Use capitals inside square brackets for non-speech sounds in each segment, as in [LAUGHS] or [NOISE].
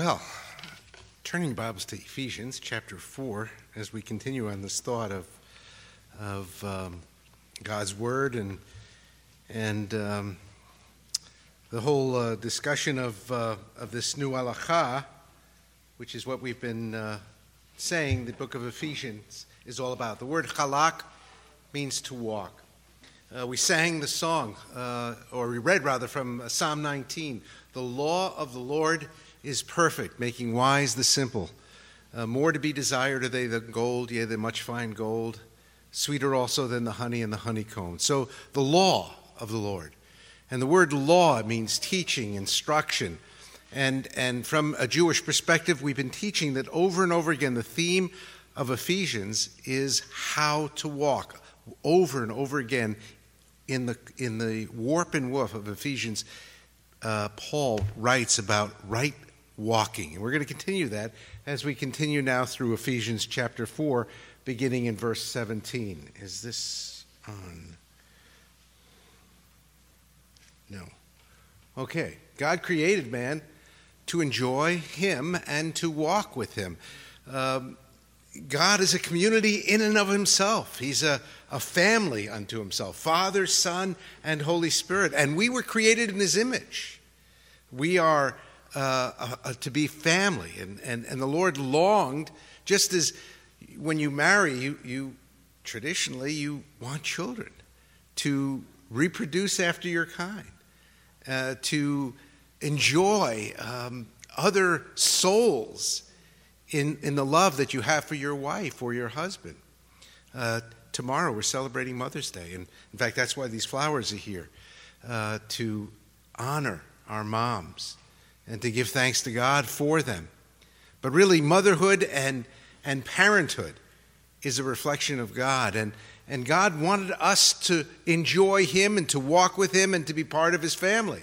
Well, turning Bibles to Ephesians chapter 4, as we continue on this thought of, of um, God's Word and, and um, the whole uh, discussion of, uh, of this new halacha, which is what we've been uh, saying the book of Ephesians is all about. The word halak means to walk. Uh, we sang the song, uh, or we read rather from Psalm 19 The law of the Lord is perfect, making wise the simple. Uh, more to be desired are they than gold, yea, than much fine gold, sweeter also than the honey and the honeycomb. So, the law of the Lord. And the word law means teaching, instruction. And, and from a Jewish perspective, we've been teaching that over and over again, the theme of Ephesians is how to walk. Over and over again, in the, in the warp and woof of Ephesians, uh, Paul writes about right walking. And we're going to continue that as we continue now through Ephesians chapter 4, beginning in verse 17. Is this on? No. Okay. God created man to enjoy him and to walk with him. Um, God is a community in and of himself. He's a, a family unto himself Father, Son, and Holy Spirit. And we were created in his image. We are uh, uh, to be family. And, and, and the Lord longed, just as when you marry, you, you traditionally you want children to reproduce after your kind, uh, to enjoy um, other souls in, in the love that you have for your wife or your husband. Uh, tomorrow we're celebrating Mother's Day, and in fact, that's why these flowers are here uh, to honor our moms and to give thanks to God for them. But really, motherhood and, and parenthood is a reflection of God. And, and God wanted us to enjoy Him and to walk with Him and to be part of His family.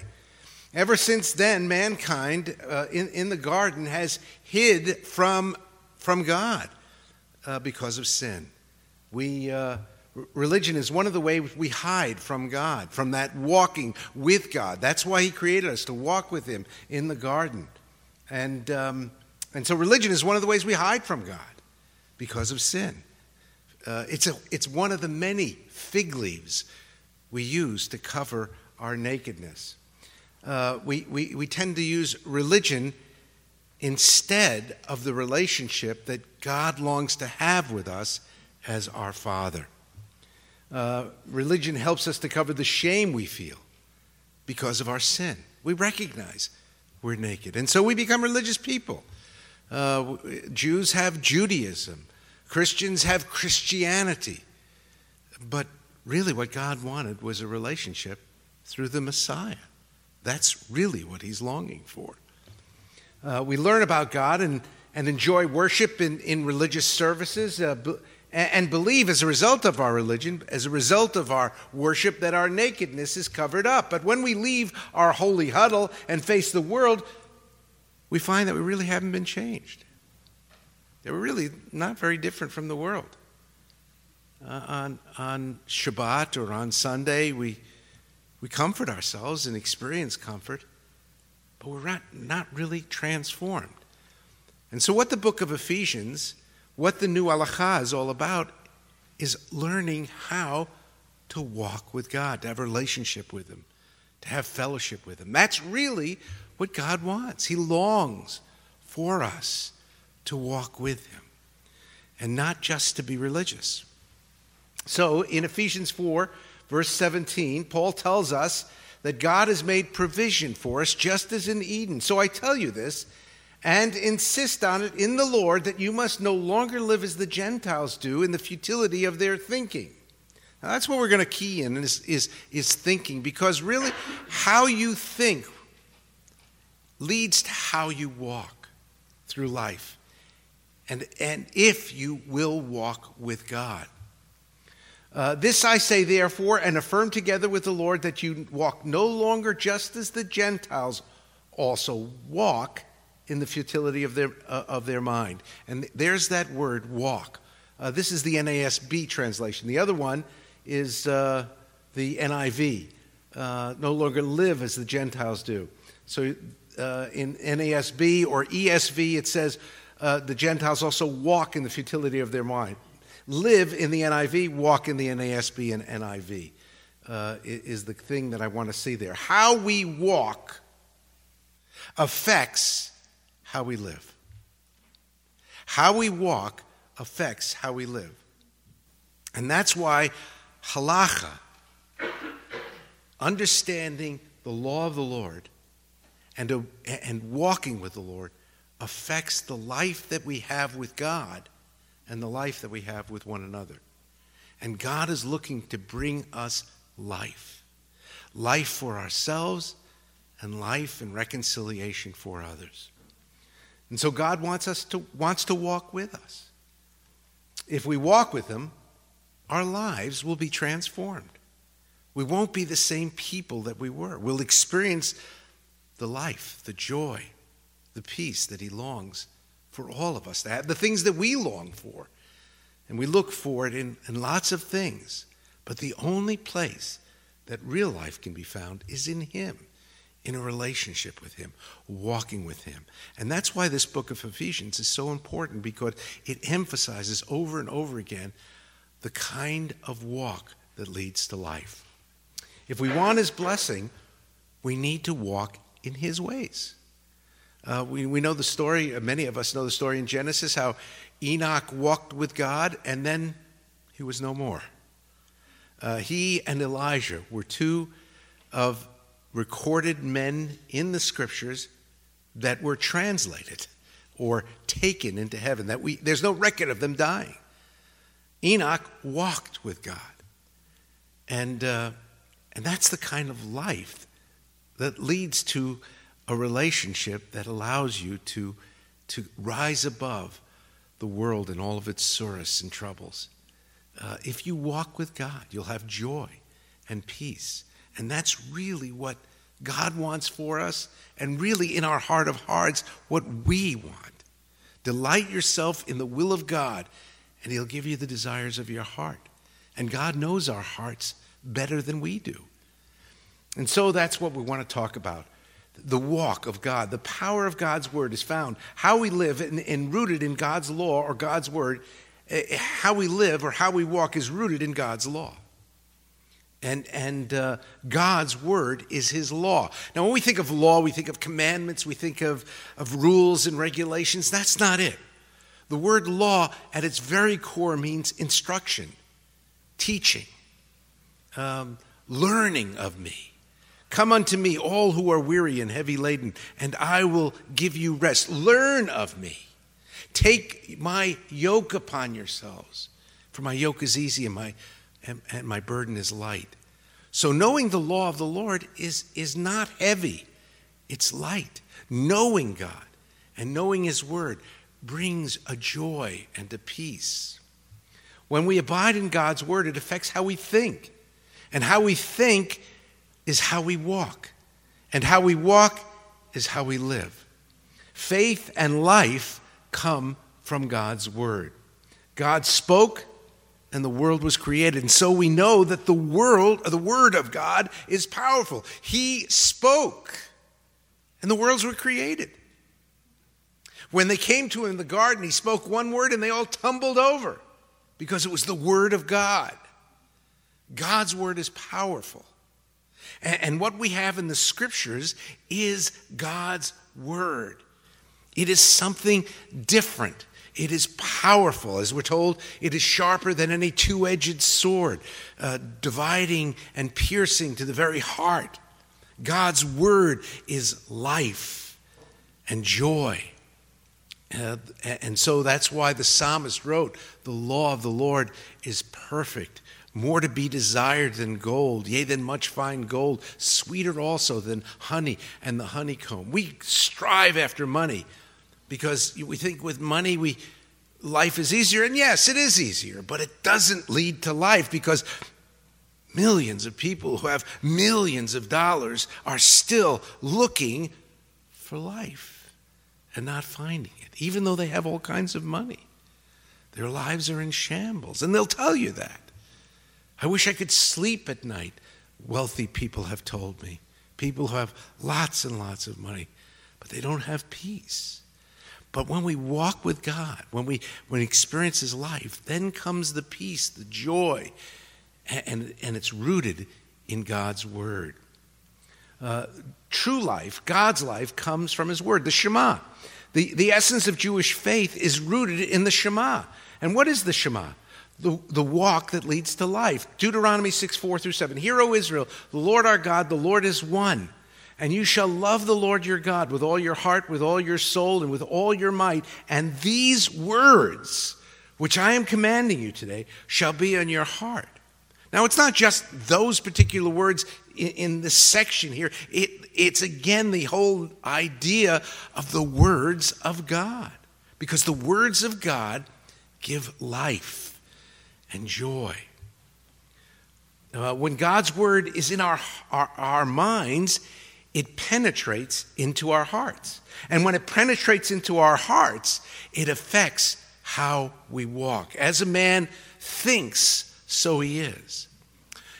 Ever since then, mankind uh, in, in the garden has hid from, from God uh, because of sin. We, uh, religion is one of the ways we hide from God, from that walking with God. That's why He created us, to walk with Him in the garden. And, um, and so religion is one of the ways we hide from God because of sin. Uh, it's, a, it's one of the many fig leaves we use to cover our nakedness uh, we, we, we tend to use religion instead of the relationship that God longs to have with us as our Father. Uh, religion helps us to cover the shame we feel because of our sin. We recognize we're naked. And so we become religious people. Uh, Jews have Judaism, Christians have Christianity. But really, what God wanted was a relationship through the Messiah. That's really what he's longing for. Uh, we learn about God and, and enjoy worship in, in religious services uh, and believe as a result of our religion, as a result of our worship, that our nakedness is covered up. But when we leave our holy huddle and face the world, we find that we really haven't been changed. That we're really not very different from the world. Uh, on, on Shabbat or on Sunday, we we comfort ourselves and experience comfort, but we're not, not really transformed. And so, what the book of Ephesians, what the new halacha is all about, is learning how to walk with God, to have a relationship with Him, to have fellowship with Him. That's really what God wants. He longs for us to walk with Him and not just to be religious. So, in Ephesians 4, verse 17, Paul tells us that God has made provision for us just as in Eden. So I tell you this and insist on it in the Lord that you must no longer live as the Gentiles do in the futility of their thinking. Now that's what we're going to key in is, is, is thinking because really how you think leads to how you walk through life. And, and if you will walk with God. Uh, this I say, therefore, and affirm together with the Lord that you walk no longer just as the Gentiles also walk in the futility of their, uh, of their mind. And there's that word, walk. Uh, this is the NASB translation. The other one is uh, the NIV. Uh, no longer live as the Gentiles do. So uh, in NASB or ESV, it says uh, the Gentiles also walk in the futility of their mind. Live in the NIV, walk in the NASB and NIV is the thing that I want to see there. How we walk affects how we live. How we walk affects how we live. And that's why halacha, understanding the law of the Lord and, uh, and walking with the Lord, affects the life that we have with God and the life that we have with one another. And God is looking to bring us life life for ourselves and life and reconciliation for others. And so God wants us to wants to walk with us. If we walk with him, our lives will be transformed. We won't be the same people that we were. We'll experience the life, the joy, the peace that he longs for all of us to have, the things that we long for. And we look for it in, in lots of things. But the only place that real life can be found is in him in a relationship with Him, walking with Him. And that's why this book of Ephesians is so important because it emphasizes over and over again the kind of walk that leads to life. If we want His blessing, we need to walk in His ways. Uh, we, we know the story, uh, many of us know the story in Genesis, how Enoch walked with God and then he was no more. Uh, he and Elijah were two of recorded men in the scriptures that were translated or taken into heaven. That we, there's no record of them dying. Enoch walked with God. And, uh, and that's the kind of life that leads to a relationship that allows you to, to rise above the world and all of its sorrows and troubles. Uh, if you walk with God, you'll have joy and peace and that's really what God wants for us, and really in our heart of hearts, what we want. Delight yourself in the will of God, and He'll give you the desires of your heart. And God knows our hearts better than we do. And so that's what we want to talk about. The walk of God, the power of God's word is found. How we live and, and rooted in God's law or God's word, eh, how we live or how we walk is rooted in God's law. And, and uh, God's word is his law. Now, when we think of law, we think of commandments, we think of, of rules and regulations. That's not it. The word law, at its very core, means instruction, teaching, um, learning of me. Come unto me, all who are weary and heavy laden, and I will give you rest. Learn of me. Take my yoke upon yourselves, for my yoke is easy and my and, and my burden is light. So knowing the law of the Lord is, is not heavy, it's light. Knowing God and knowing His word brings a joy and a peace. When we abide in God's word, it affects how we think. And how we think is how we walk. And how we walk is how we live. Faith and life come from God's word. God spoke, and the world was created. And so we know that the world, the word of God is powerful. He spoke and the worlds were created. When they came to him in the garden, he spoke one word and they all tumbled over because it was the word of God. God's word is powerful. And, what we have in the scriptures is God's word. It is something different. It is powerful. As we're told, it is sharper than any two edged sword, uh, dividing and piercing to the very heart. God's word is life and joy. Uh, and so that's why the psalmist wrote, The law of the Lord is perfect, more to be desired than gold, yea, than much fine gold, sweeter also than honey and the honeycomb. We strive after money because we think with money we life is easier. And yes it is easier but it doesn't lead to life because millions of people who have millions of dollars are still looking for life and not finding it even though they have all kinds of money. Their lives are in shambles and they'll tell you that. I wish i could sleep at night wealthy people have told me. People who have lots and lots of money but they don't have peace. But when we walk with God, when we when we experience His life, then comes the peace, the joy, and, and it's rooted in God's Word. Uh, true life, God's life, comes from His Word, the Shema. The, the essence of Jewish faith is rooted in the Shema. And what is the Shema? The, the walk that leads to life. Deuteronomy 6 4 through 7. Hear, O Israel, the Lord our God, the Lord is one. And you shall love the Lord your God with all your heart, with all your soul, and with all your might. And these words, which I am commanding you today, shall be on your heart. Now, it's not just those particular words in, in this section here, it, it's again the whole idea of the words of God. Because the words of God give life and joy. Uh, when God's word is in our, our, our minds, it penetrates into our hearts. And when it penetrates into our hearts, it affects how we walk. As a man thinks, so he is.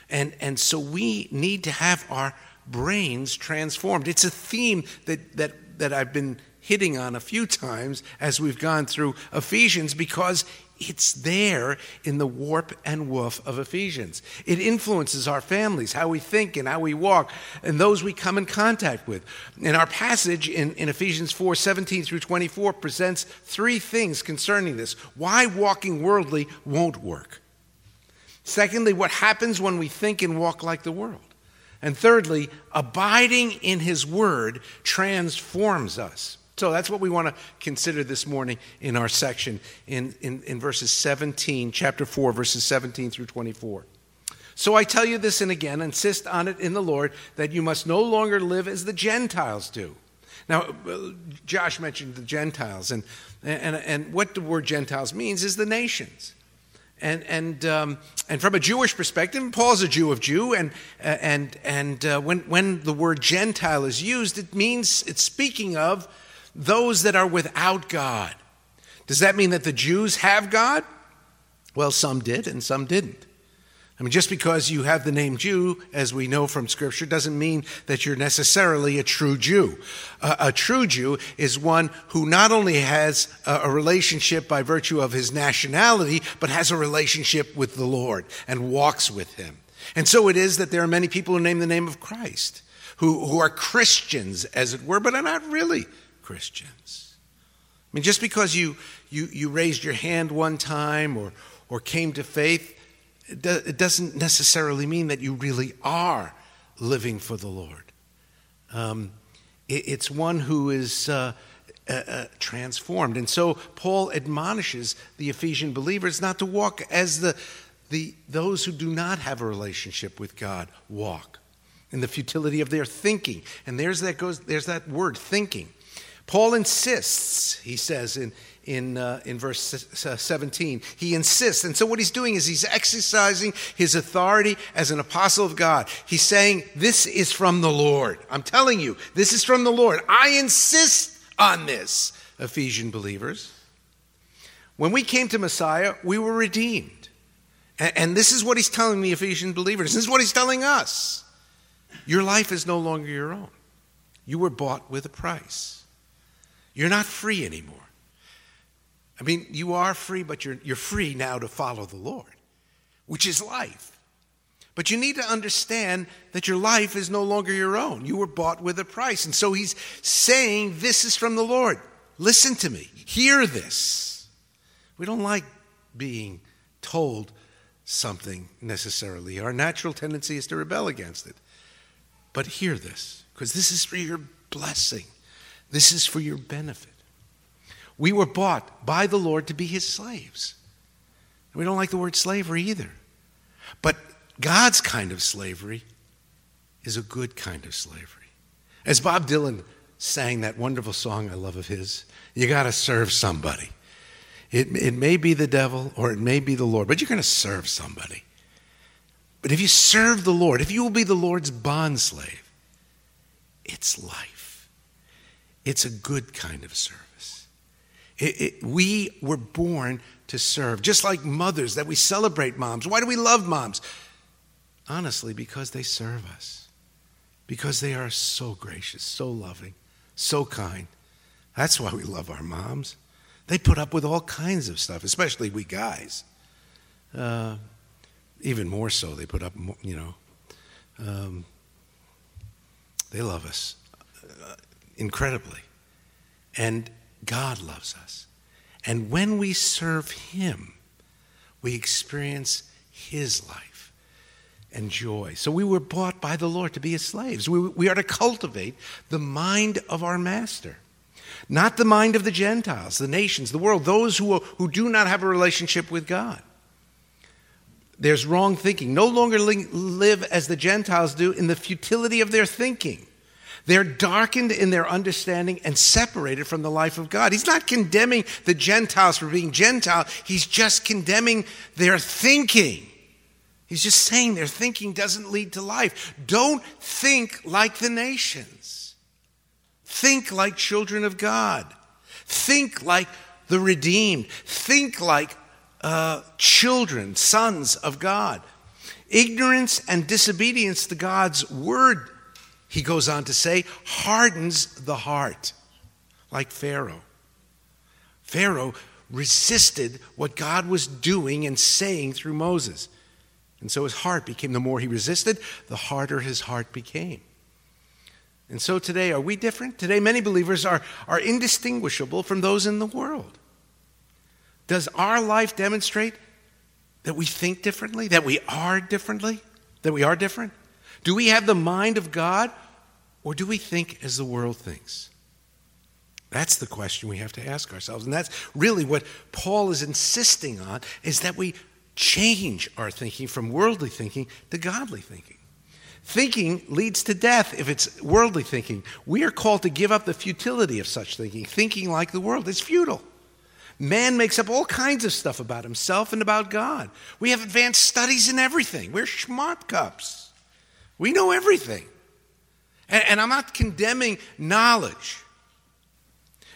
And, and so we need to have our brains transformed. It's a theme that, that, that I've been hitting on a few times as we've gone through Ephesians because it's there in the warp and woof of Ephesians. It influences our families, how we think and how we walk, and those we come in contact with. And our passage in, in Ephesians 4 17 through 24 presents three things concerning this why walking worldly won't work. Secondly, what happens when we think and walk like the world. And thirdly, abiding in His Word transforms us. So that's what we want to consider this morning in our section in, in, in, verses 17, chapter 4, verses 17 through 24. So I tell you this and again, insist on it in the Lord, that you must no longer live as the Gentiles do. Now, Josh mentioned the Gentiles, and, and, and what the word Gentiles means is the nations. And, and, um, and from a Jewish perspective, Paul's a Jew of Jew, and, and, and uh, when, when the word Gentile is used, it means it's speaking of those that are without God. Does that mean that the Jews have God? Well, some did and some didn't. I mean, just because you have the name Jew, as we know from Scripture, doesn't mean that you're necessarily a true Jew. A true Jew is one who not only has a, a relationship by virtue of his nationality, but has a relationship with the Lord and walks with him. And so it is that there are many people who name the name of Christ, who, who are Christians, as it were, but are not really Christians. I mean, just because you, you, you raised your hand one time or, or came to faith, it, do, it doesn't necessarily mean that you really are living for the Lord. Um, it, it's one who is uh, uh, uh, transformed. And so Paul admonishes the Ephesian believers not to walk as the, the, those who do not have a relationship with God walk in the futility of their thinking. And there's that, goes, there's that word, thinking. Paul insists, he says in, in, uh, in verse 17. He insists. And so, what he's doing is he's exercising his authority as an apostle of God. He's saying, This is from the Lord. I'm telling you, this is from the Lord. I insist on this, Ephesian believers. When we came to Messiah, we were redeemed. And, and this is what he's telling the Ephesian believers. This is what he's telling us. Your life is no longer your own, you were bought with a price. You're not free anymore. I mean, you are free, but you're, you're free now to follow the Lord, which is life. But you need to understand that your life is no longer your own. You were bought with a price. And so he's saying, This is from the Lord. Listen to me. Hear this. We don't like being told something necessarily. Our natural tendency is to rebel against it. But hear this, because this is for your blessing. This is for your benefit. We were bought by the Lord to be his slaves. We don't like the word slavery either. But God's kind of slavery is a good kind of slavery. As Bob Dylan sang that wonderful song I love of his, you got to serve somebody. It, it may be the devil or it may be the Lord, but you're going to serve somebody. But if you serve the Lord, if you will be the Lord's bond slave, it's life. It's a good kind of service. It, it, we were born to serve, just like mothers that we celebrate moms. Why do we love moms? Honestly, because they serve us, because they are so gracious, so loving, so kind. That's why we love our moms. They put up with all kinds of stuff, especially we guys. Uh, even more so, they put up, you know. Um, they love us incredibly. And God loves us. And when we serve Him, we experience His life and joy. So we were bought by the Lord to be His slaves. We, we are to cultivate the mind of our Master, not the mind of the Gentiles, the nations, the world, those who, who do not have a relationship with God. There's wrong thinking. No longer live as the Gentiles do in the futility of their thinking. They're darkened in their understanding and separated from the life of God. He's not condemning the Gentiles for being Gentile, he's just condemning their thinking. He's just saying their thinking doesn't lead to life. Don't think like the nations. Think like children of God. Think like the redeemed. Think like uh, children, sons of God. Ignorance and disobedience to God's word he goes on to say, hardens the heart, like Pharaoh. Pharaoh resisted what God was doing and saying through Moses. And so his heart became, the more he resisted, the harder his heart became. And so today, are we different? Today, many believers are, are indistinguishable from those in the world. Does our life demonstrate that we think differently, that we are differently, that we are different? Do we have the mind of God or do we think as the world thinks? That's the question we have to ask ourselves. And that's really what Paul is insisting on is that we change our thinking from worldly thinking to godly thinking. Thinking leads to death if it's worldly thinking. We are called to give up the futility of such thinking. Thinking like the world is futile. Man makes up all kinds of stuff about himself and about God. We have advanced studies in everything. We're smart cups. We know everything. And, and I'm not condemning knowledge.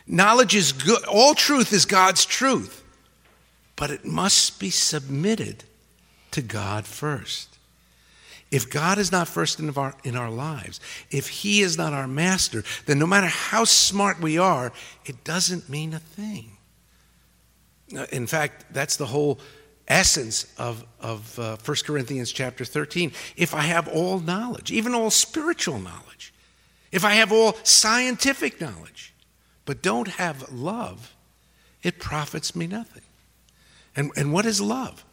Knowledge is good. All truth is God's truth. But it must be submitted to God first. If God is not first in our, in our lives, if He is not our master, then no matter how smart we are, it doesn't mean a thing. In fact, that's the whole essence of, of uh, 1 Corinthians chapter 13. If I have all knowledge, even all spiritual knowledge, if I have all scientific knowledge, but don't have love, it profits me nothing. And, and what is love?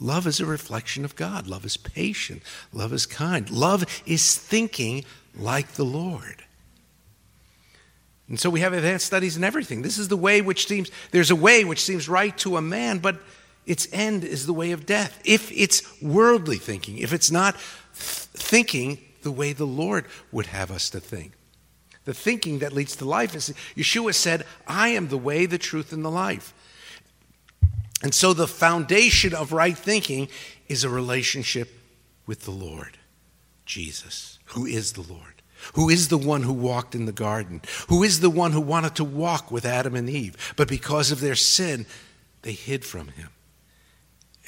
Love is a reflection of God. Love is patient. Love is kind. Love is thinking like the Lord. And so we have advanced studies in everything. This is the way which seems, there's a way which seems right to a man, but its end is the way of death. If it's worldly thinking, if it's not th- thinking the way the Lord would have us to think. The thinking that leads to life is Yeshua said, I am the way, the truth, and the life. And so the foundation of right thinking is a relationship with the Lord, Jesus, who is the Lord who is the one who walked in the garden, who is the one who wanted to walk with Adam and Eve, but because of their sin, they hid from him.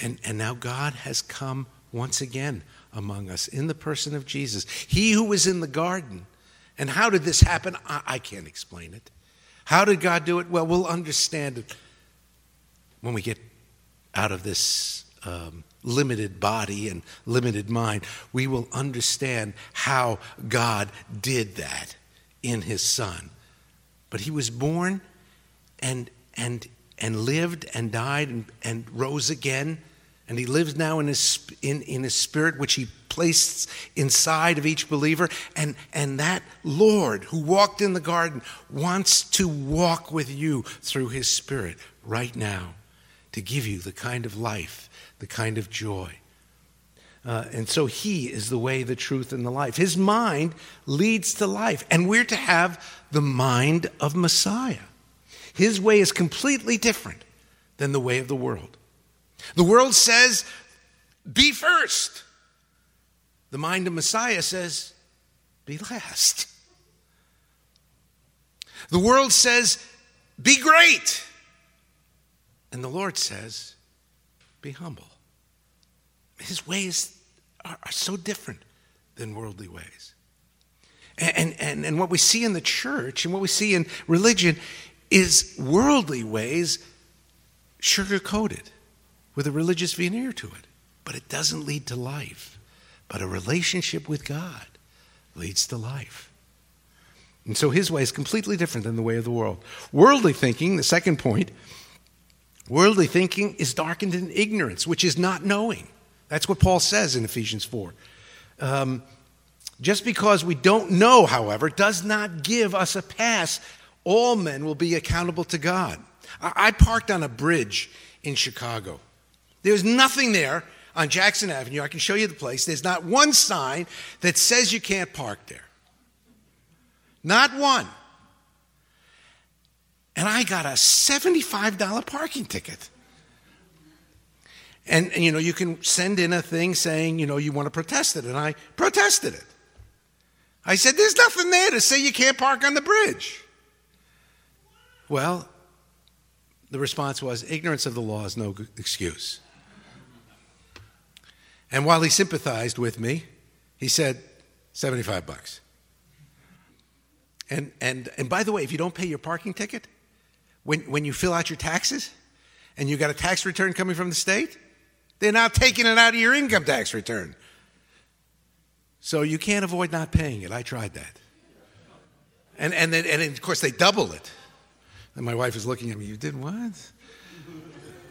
And, and now God has come once again among us in the person of Jesus. He who was in the garden. And how did this happen? I, I can't explain it. How did God do it? Well, we'll understand it when we get out of this um, limited body and limited mind. We will understand how God did that in his son. But he was born and, and, and lived and died and, and rose again and he lives now in his, in, in his spirit, which he placed inside of each believer. And, and that Lord who walked in the garden wants to walk with you through his spirit right now to give you the kind of life, the kind of joy. Uh, and so he is the way, the truth, and the life. His mind leads to life, and we're to have the mind of Messiah. His way is completely different than the way of the world. The world says, be first. The mind of Messiah says, be last. The world says, be great. And the Lord says, be humble. His ways are, are so different than worldly ways. And, and, and what we see in the church and what we see in religion is worldly ways sugar coated with a religious veneer to it. But it doesn't lead to life. But a relationship with God leads to life. And so his way is completely different than the way of the world. Worldly thinking, the second point, worldly thinking is darkened in ignorance, which is not knowing. That's what Paul says in Ephesians 4. Um, just because we don't know, however, does not give us a pass. All men will be accountable to God. I parked on a bridge in Chicago. There's nothing there on Jackson Avenue. I can show you the place. There's not one sign that says you can't park there. Not one. And I got a $75 parking ticket. And, and, you know, you can send in a thing saying, you know, you want to protest it. And I protested it. I said, there's nothing there to say you can't park on the bridge. Well, the response was, ignorance of the law is no excuse. And while he sympathized with me, he said, 75 bucks. And, and, and by the way, if you don't pay your parking ticket, when, when you fill out your taxes and you got a tax return coming from the state, they're now taking it out of your income tax return. So you can't avoid not paying it. I tried that. And, and, then, and of course, they double it. And my wife is looking at me, You did what?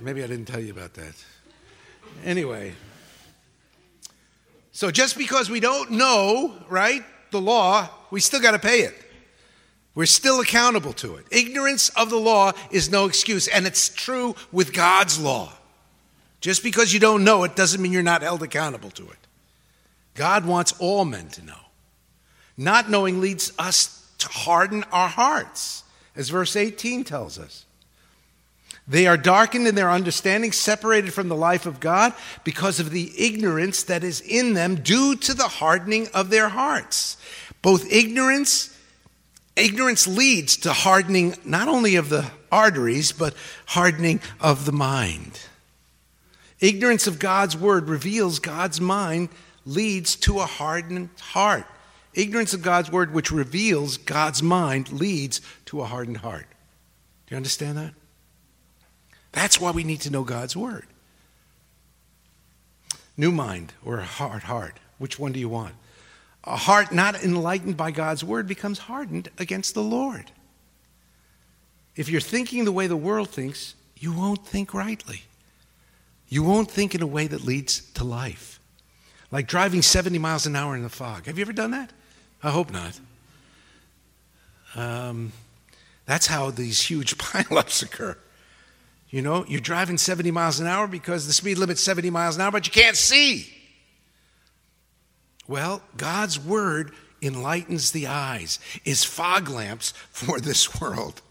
Maybe I didn't tell you about that. Anyway. So just because we don't know, right, the law, we still got to pay it. We're still accountable to it. Ignorance of the law is no excuse, and it's true with God's law. Just because you don't know it doesn't mean you're not held accountable to it. God wants all men to know. Not knowing leads us to harden our hearts, as verse 18 tells us. They are darkened in their understanding, separated from the life of God because of the ignorance that is in them due to the hardening of their hearts. Both ignorance, ignorance leads to hardening not only of the arteries, but hardening of the mind. Ignorance of God's word reveals God's mind leads to a hardened heart. Ignorance of God's word, which reveals God's mind, leads to a hardened heart. Do you understand that? That's why we need to know God's word. New mind or a hard heart. Which one do you want? A heart not enlightened by God's word becomes hardened against the Lord. If you're thinking the way the world thinks, you won't think rightly. You won't think in a way that leads to life. Like driving 70 miles an hour in the fog. Have you ever done that? I hope not. Um, that's how these huge [LAUGHS] pileups occur. You know, you're driving 70 miles an hour because the speed limit's 70 miles an hour, but you can't see. Well, God's word enlightens the eyes, is fog lamps for this world,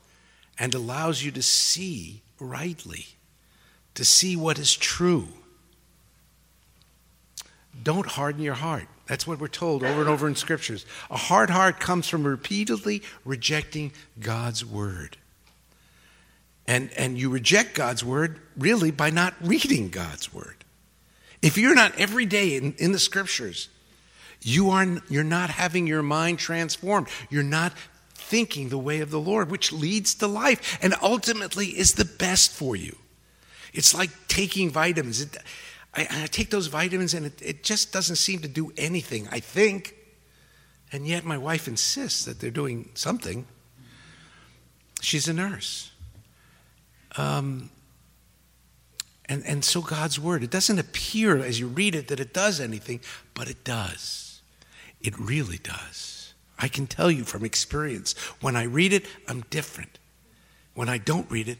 and allows you to see rightly, to see what is true. Don't harden your heart. That's what we're told over and over in scriptures. A hard heart comes from repeatedly rejecting God's word. And, and you reject God's word really by not reading God's word. If you're not every day in, in the scriptures, you are, you're not having your mind transformed. You're not thinking the way of the Lord, which leads to life and ultimately is the best for you. It's like taking vitamins. It, I, I, take those vitamins and it, it just doesn't seem to do anything, I think. And yet my wife insists that they're doing something. She's a nurse. Um, and, and so God's word, it doesn't appear as you read it that it does anything, but it does. It really does. I can tell you from experience, when I read it, I'm different. When I don't read it,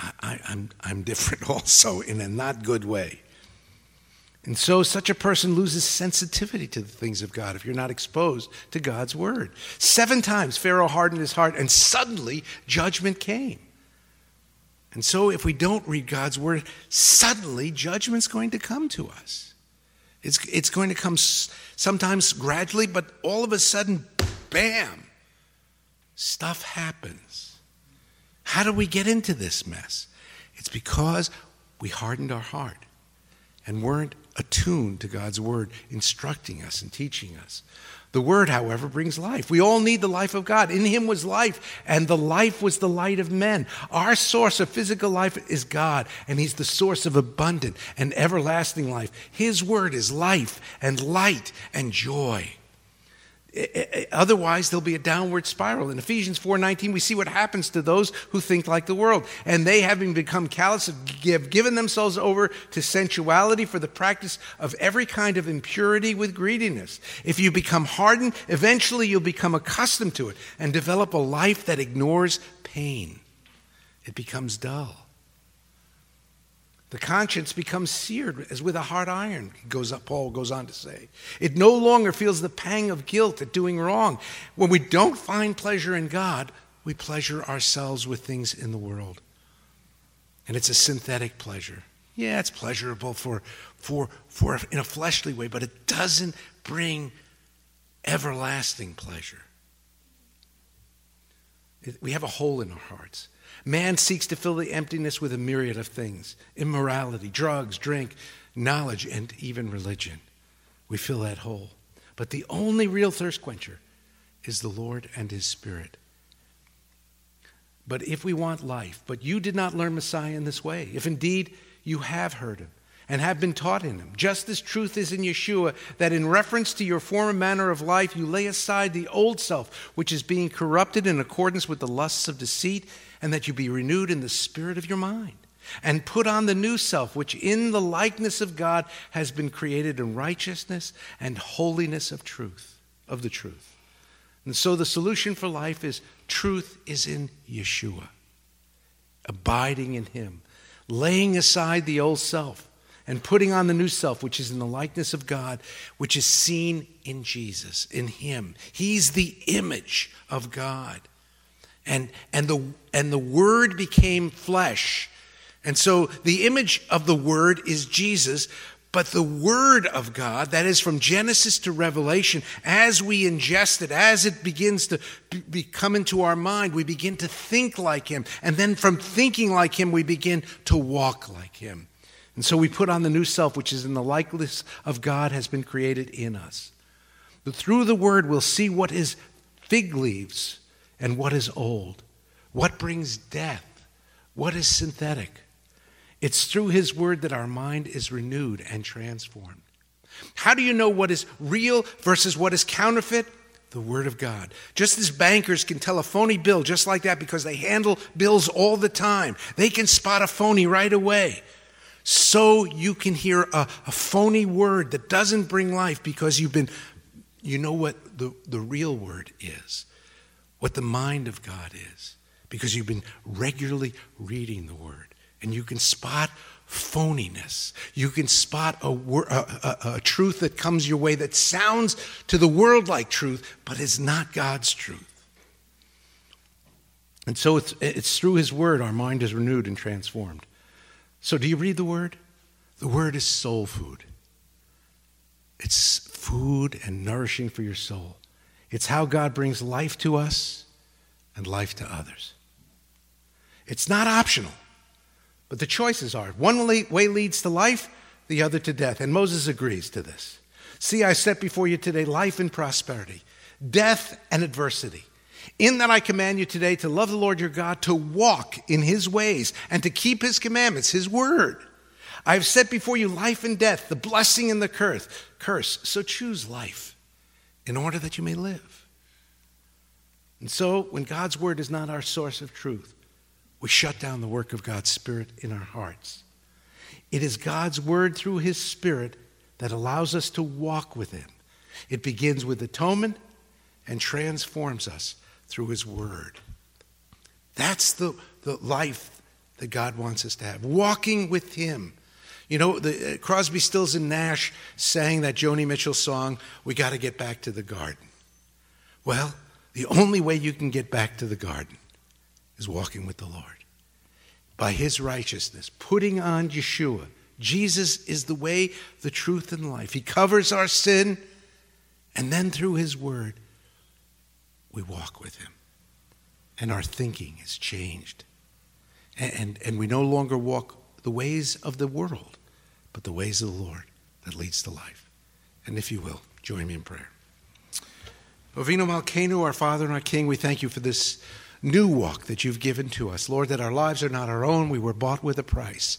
I, I'm, I'm different [LAUGHS] also in a not good way. And so, such a person loses sensitivity to the things of God if you're not exposed to God's word. Seven times Pharaoh hardened his heart, and suddenly judgment came. And so, if we don't read God's word, suddenly judgment's going to come to us. It's, it's going to come sometimes gradually, but all of a sudden, bam, stuff happens. How do we get into this mess? It's because we hardened our heart. and weren't attuned to God's word, instructing us and teaching us. The word, however, brings life. We all need the life of God. In him was life, and the life was the light of men. Our source of physical life is God, and he's the source of abundant and everlasting life. His word is life and light and joy. Otherwise, there'll be a downward spiral. In Ephesians 4:19, we see what happens to those who think like the world, and they, having become callous, have given themselves over to sensuality for the practice of every kind of impurity with greediness. If you become hardened, eventually you'll become accustomed to it and develop a life that ignores pain. It becomes dull. The conscience becomes seared as with a hot iron, goes up, Paul goes on to say. It no longer feels the pang of guilt at doing wrong. When we don't find pleasure in God, we pleasure ourselves with things in the world. And it's a synthetic pleasure. Yeah, it's pleasurable for, for, for in a fleshly way, but it doesn't bring everlasting pleasure. We have a hole in our hearts. Man seeks to fill the emptiness with a myriad of things immorality, drugs, drink, knowledge, and even religion. We fill that hole. But the only real thirst quencher is the Lord and His Spirit. But if we want life, but you did not learn Messiah in this way, if indeed you have heard Him, and have been taught in him. Just as truth is in Yeshua, that in reference to your former manner of life, you lay aside the old self, which is being corrupted in accordance with the lusts of deceit, and that you be renewed in the spirit of your mind. And put on the new self, which in the likeness of God has been created in righteousness and holiness of truth, of the truth. And so the solution for life is truth is in Yeshua, abiding in Him, laying aside the old self and putting on the new self, which is in the likeness of God, which is seen in Jesus, in Him. He's the image of God. And, and, the, and the Word became flesh. And so the image of the Word is Jesus, but the Word of God, that is from Genesis to Revelation, as we ingest it, as it begins to be, come into our mind, we begin to think like Him. And then from thinking like Him, we begin to walk like Him. And so we put on the new self, which is in the likeness of God, has been created in us. But through the word, we'll see what is fig leaves and what is old, what brings death, what is synthetic. It's through his word that our mind is renewed and transformed. How do you know what is real versus what is counterfeit? The Word of God. Just as bankers can tell a phony bill just like that because they handle bills all the time, they can spot a phony right away so you can hear a, a, phony word that doesn't bring life because you've been, you know what the, the real word is, what the mind of God is, because you've been regularly reading the word. And you can spot phoniness. You can spot a, a, a, a truth that comes your way that sounds to the world like truth, but is not God's truth. And so it's, it's through His Word our mind is renewed and transformed. So, do you read the Word? The Word is soul food. It's food and nourishing for your soul. It's how God brings life to us and life to others. It's not optional, but the choices are. One way leads to life, the other to death. And Moses agrees to this. See, I set before you today life and prosperity, death and adversity. In that I command you today to love the Lord your God, to walk in his ways, and to keep his commandments, his word. I have set before you life and death, the blessing and the curse. curse. So choose life in order that you may live. And so, when God's word is not our source of truth, we shut down the work of God's Spirit in our hearts. It is God's word through his Spirit that allows us to walk with him. It begins with atonement and transforms us through His Word. That's the, the life that God wants us to have, walking with Him. You know, the, uh, Crosby, Stills, and Nash sang that Joni Mitchell song, We Got to Get Back to the Garden. Well, the only way you can get back to the garden is walking with the Lord. By His righteousness, putting on Yeshua. Jesus is the way, the truth, and life. He covers our sin, and then through His Word, we walk with Him. And our thinking is changed. And, and, and we no longer walk the ways of the world, but the ways of the Lord that leads to life. And if you will, join me in prayer. Avinu Malkeinu, our Father and our King, we thank you for this new walk that you've given to us. Lord, that our lives are not our own. We were bought with a price.